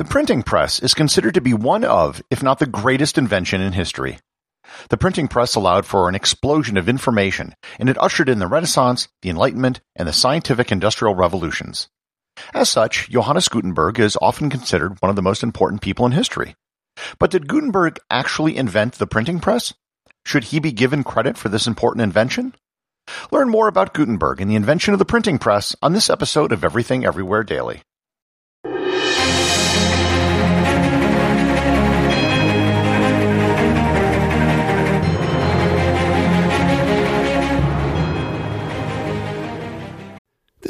The printing press is considered to be one of, if not the greatest invention in history. The printing press allowed for an explosion of information, and it ushered in the Renaissance, the Enlightenment, and the scientific industrial revolutions. As such, Johannes Gutenberg is often considered one of the most important people in history. But did Gutenberg actually invent the printing press? Should he be given credit for this important invention? Learn more about Gutenberg and the invention of the printing press on this episode of Everything Everywhere Daily.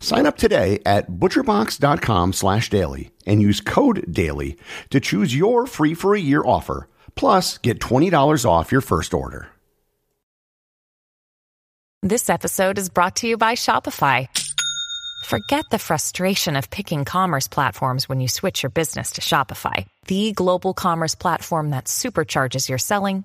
Sign up today at butcherbox.com slash daily and use code DAILY to choose your free for a year offer, plus get $20 off your first order. This episode is brought to you by Shopify. Forget the frustration of picking commerce platforms when you switch your business to Shopify, the global commerce platform that supercharges your selling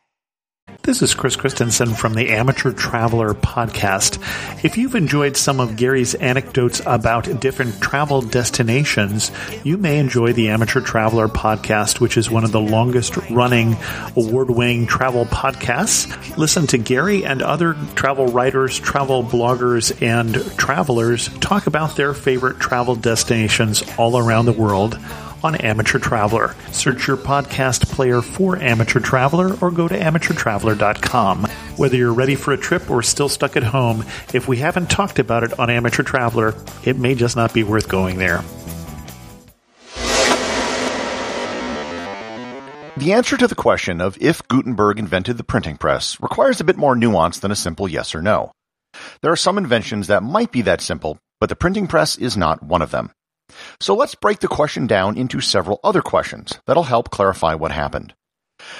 This is Chris Christensen from the Amateur Traveler Podcast. If you've enjoyed some of Gary's anecdotes about different travel destinations, you may enjoy the Amateur Traveler Podcast, which is one of the longest running award winning travel podcasts. Listen to Gary and other travel writers, travel bloggers, and travelers talk about their favorite travel destinations all around the world on Amateur Traveler. Search your podcast player for Amateur Traveler or go to amateurtraveler.com. Whether you're ready for a trip or still stuck at home, if we haven't talked about it on Amateur Traveler, it may just not be worth going there. The answer to the question of if Gutenberg invented the printing press requires a bit more nuance than a simple yes or no. There are some inventions that might be that simple, but the printing press is not one of them. So let's break the question down into several other questions that'll help clarify what happened.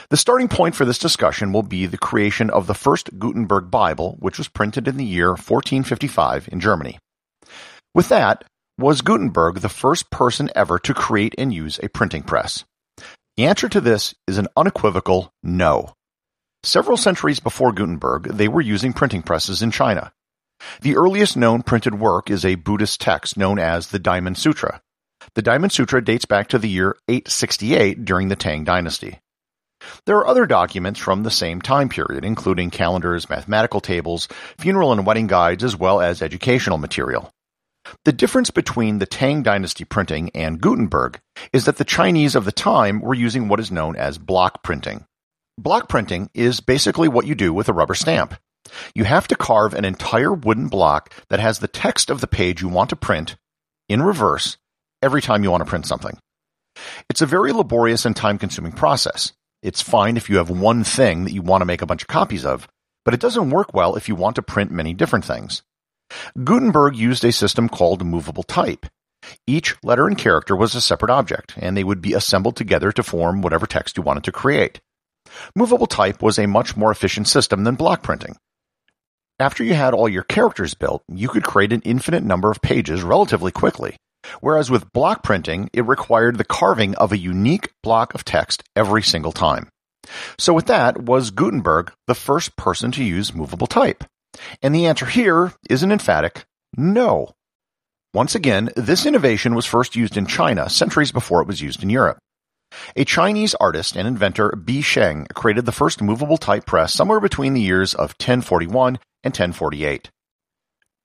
The starting point for this discussion will be the creation of the first Gutenberg Bible, which was printed in the year 1455 in Germany. With that, was Gutenberg the first person ever to create and use a printing press? The answer to this is an unequivocal no. Several centuries before Gutenberg, they were using printing presses in China. The earliest known printed work is a Buddhist text known as the Diamond Sutra. The Diamond Sutra dates back to the year 868 during the Tang Dynasty. There are other documents from the same time period, including calendars, mathematical tables, funeral and wedding guides, as well as educational material. The difference between the Tang Dynasty printing and Gutenberg is that the Chinese of the time were using what is known as block printing. Block printing is basically what you do with a rubber stamp. You have to carve an entire wooden block that has the text of the page you want to print in reverse every time you want to print something. It's a very laborious and time consuming process. It's fine if you have one thing that you want to make a bunch of copies of, but it doesn't work well if you want to print many different things. Gutenberg used a system called movable type. Each letter and character was a separate object, and they would be assembled together to form whatever text you wanted to create. Movable type was a much more efficient system than block printing. After you had all your characters built, you could create an infinite number of pages relatively quickly. Whereas with block printing, it required the carving of a unique block of text every single time. So with that, was Gutenberg the first person to use movable type? And the answer here is an emphatic no. Once again, this innovation was first used in China centuries before it was used in Europe. A Chinese artist and inventor Bi Sheng created the first movable type press somewhere between the years of 1041 and 1048.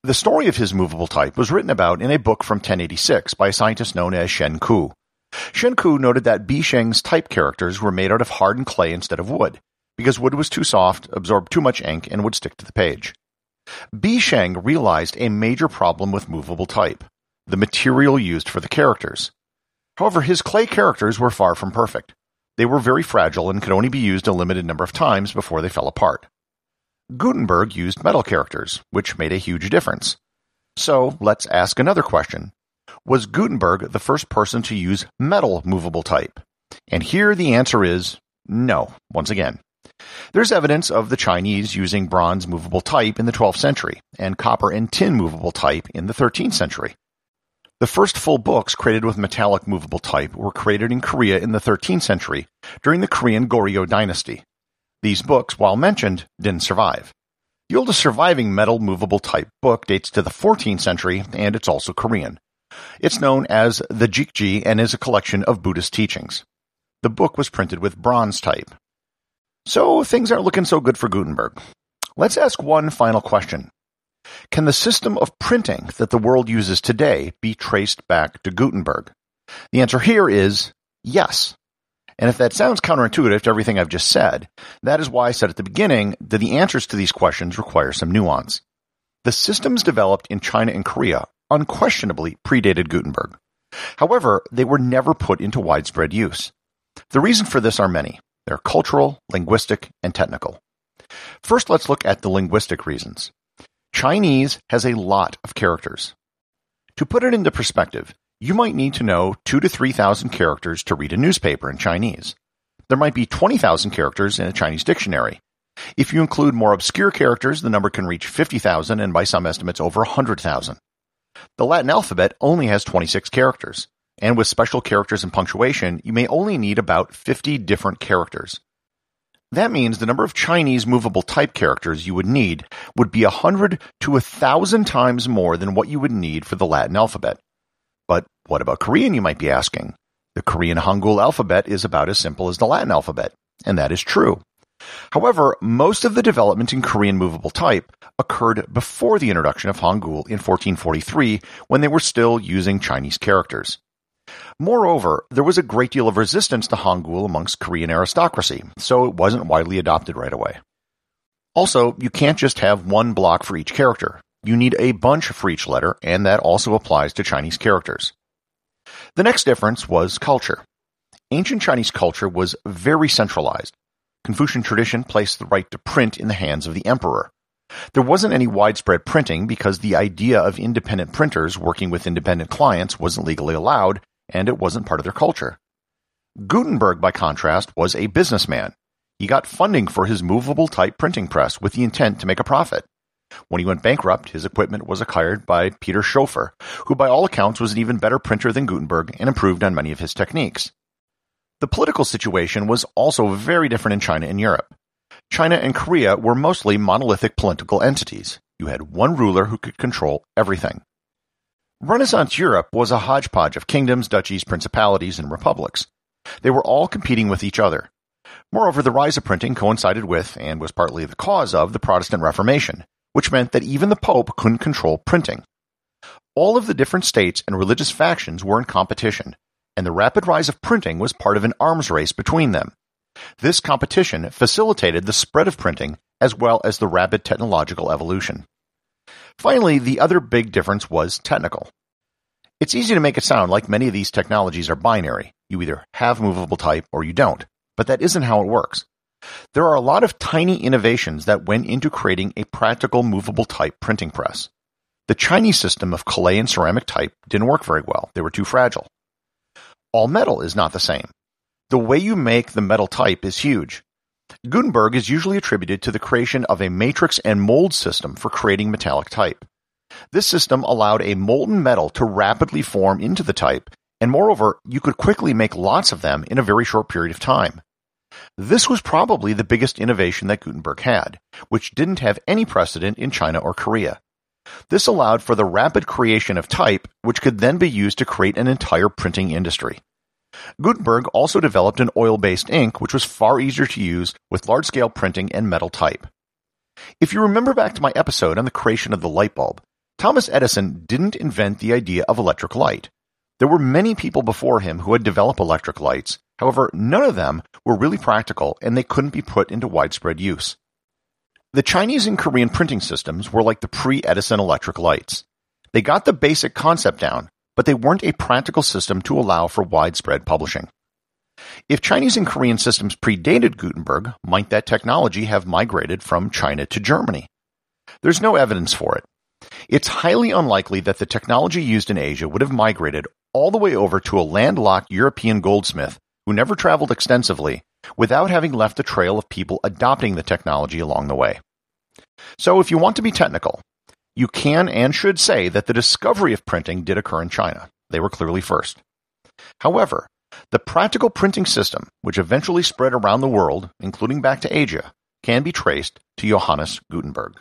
The story of his movable type was written about in a book from 1086 by a scientist known as Shen Kuo. Shen Kuo noted that Bi Sheng's type characters were made out of hardened clay instead of wood, because wood was too soft, absorbed too much ink, and would stick to the page. Bi Sheng realized a major problem with movable type the material used for the characters. However, his clay characters were far from perfect. They were very fragile and could only be used a limited number of times before they fell apart. Gutenberg used metal characters, which made a huge difference. So let's ask another question. Was Gutenberg the first person to use metal movable type? And here the answer is no, once again. There's evidence of the Chinese using bronze movable type in the 12th century and copper and tin movable type in the 13th century. The first full books created with metallic movable type were created in Korea in the 13th century during the Korean Goryeo dynasty. These books, while mentioned, didn't survive. The oldest surviving metal movable type book dates to the 14th century and it's also Korean. It's known as the Jikji and is a collection of Buddhist teachings. The book was printed with bronze type. So things aren't looking so good for Gutenberg. Let's ask one final question. Can the system of printing that the world uses today be traced back to Gutenberg? The answer here is yes. And if that sounds counterintuitive to everything I've just said, that is why I said at the beginning that the answers to these questions require some nuance. The systems developed in China and Korea unquestionably predated Gutenberg. However, they were never put into widespread use. The reasons for this are many. They're cultural, linguistic, and technical. First, let's look at the linguistic reasons. Chinese has a lot of characters. To put it into perspective, you might need to know two to 3,000 characters to read a newspaper in Chinese. There might be 20,000 characters in a Chinese dictionary. If you include more obscure characters, the number can reach 50,000 and by some estimates over 100,000. The Latin alphabet only has 26 characters, and with special characters and punctuation, you may only need about 50 different characters. That means the number of Chinese movable type characters you would need would be 100 to 1,000 times more than what you would need for the Latin alphabet. But what about Korean, you might be asking? The Korean Hangul alphabet is about as simple as the Latin alphabet, and that is true. However, most of the development in Korean movable type occurred before the introduction of Hangul in 1443 when they were still using Chinese characters. Moreover, there was a great deal of resistance to Hangul amongst Korean aristocracy, so it wasn't widely adopted right away. Also, you can't just have one block for each character. You need a bunch for each letter, and that also applies to Chinese characters. The next difference was culture. Ancient Chinese culture was very centralized. Confucian tradition placed the right to print in the hands of the emperor. There wasn't any widespread printing because the idea of independent printers working with independent clients wasn't legally allowed, and it wasn't part of their culture. Gutenberg, by contrast, was a businessman. He got funding for his movable type printing press with the intent to make a profit. When he went bankrupt, his equipment was acquired by Peter Schoeffer, who by all accounts was an even better printer than Gutenberg and improved on many of his techniques. The political situation was also very different in China and Europe. China and Korea were mostly monolithic political entities. You had one ruler who could control everything. Renaissance Europe was a hodgepodge of kingdoms, duchies, principalities, and republics. They were all competing with each other. Moreover, the rise of printing coincided with, and was partly the cause of, the Protestant Reformation, which meant that even the Pope couldn't control printing. All of the different states and religious factions were in competition, and the rapid rise of printing was part of an arms race between them. This competition facilitated the spread of printing as well as the rapid technological evolution. Finally, the other big difference was technical. It's easy to make it sound like many of these technologies are binary. You either have movable type or you don't. But that isn't how it works. There are a lot of tiny innovations that went into creating a practical movable type printing press. The Chinese system of clay and ceramic type didn't work very well. They were too fragile. All metal is not the same. The way you make the metal type is huge. Gutenberg is usually attributed to the creation of a matrix and mold system for creating metallic type. This system allowed a molten metal to rapidly form into the type, and moreover, you could quickly make lots of them in a very short period of time. This was probably the biggest innovation that Gutenberg had, which didn't have any precedent in China or Korea. This allowed for the rapid creation of type, which could then be used to create an entire printing industry. Gutenberg also developed an oil-based ink which was far easier to use with large-scale printing and metal type. If you remember back to my episode on the creation of the light bulb, Thomas Edison didn't invent the idea of electric light. There were many people before him who had developed electric lights, however, none of them were really practical and they couldn't be put into widespread use. The Chinese and Korean printing systems were like the pre-Edison electric lights. They got the basic concept down, but they weren't a practical system to allow for widespread publishing. If Chinese and Korean systems predated Gutenberg, might that technology have migrated from China to Germany? There's no evidence for it. It's highly unlikely that the technology used in Asia would have migrated all the way over to a landlocked European goldsmith who never traveled extensively without having left a trail of people adopting the technology along the way. So if you want to be technical, you can and should say that the discovery of printing did occur in China. They were clearly first. However, the practical printing system, which eventually spread around the world, including back to Asia, can be traced to Johannes Gutenberg.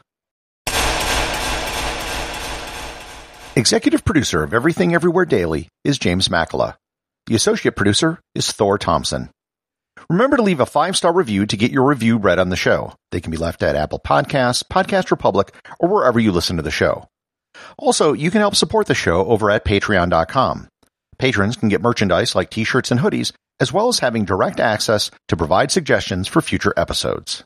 Executive producer of Everything Everywhere Daily is James Makala. The associate producer is Thor Thompson. Remember to leave a five star review to get your review read on the show. They can be left at Apple Podcasts, Podcast Republic, or wherever you listen to the show. Also, you can help support the show over at patreon.com. Patrons can get merchandise like t shirts and hoodies, as well as having direct access to provide suggestions for future episodes.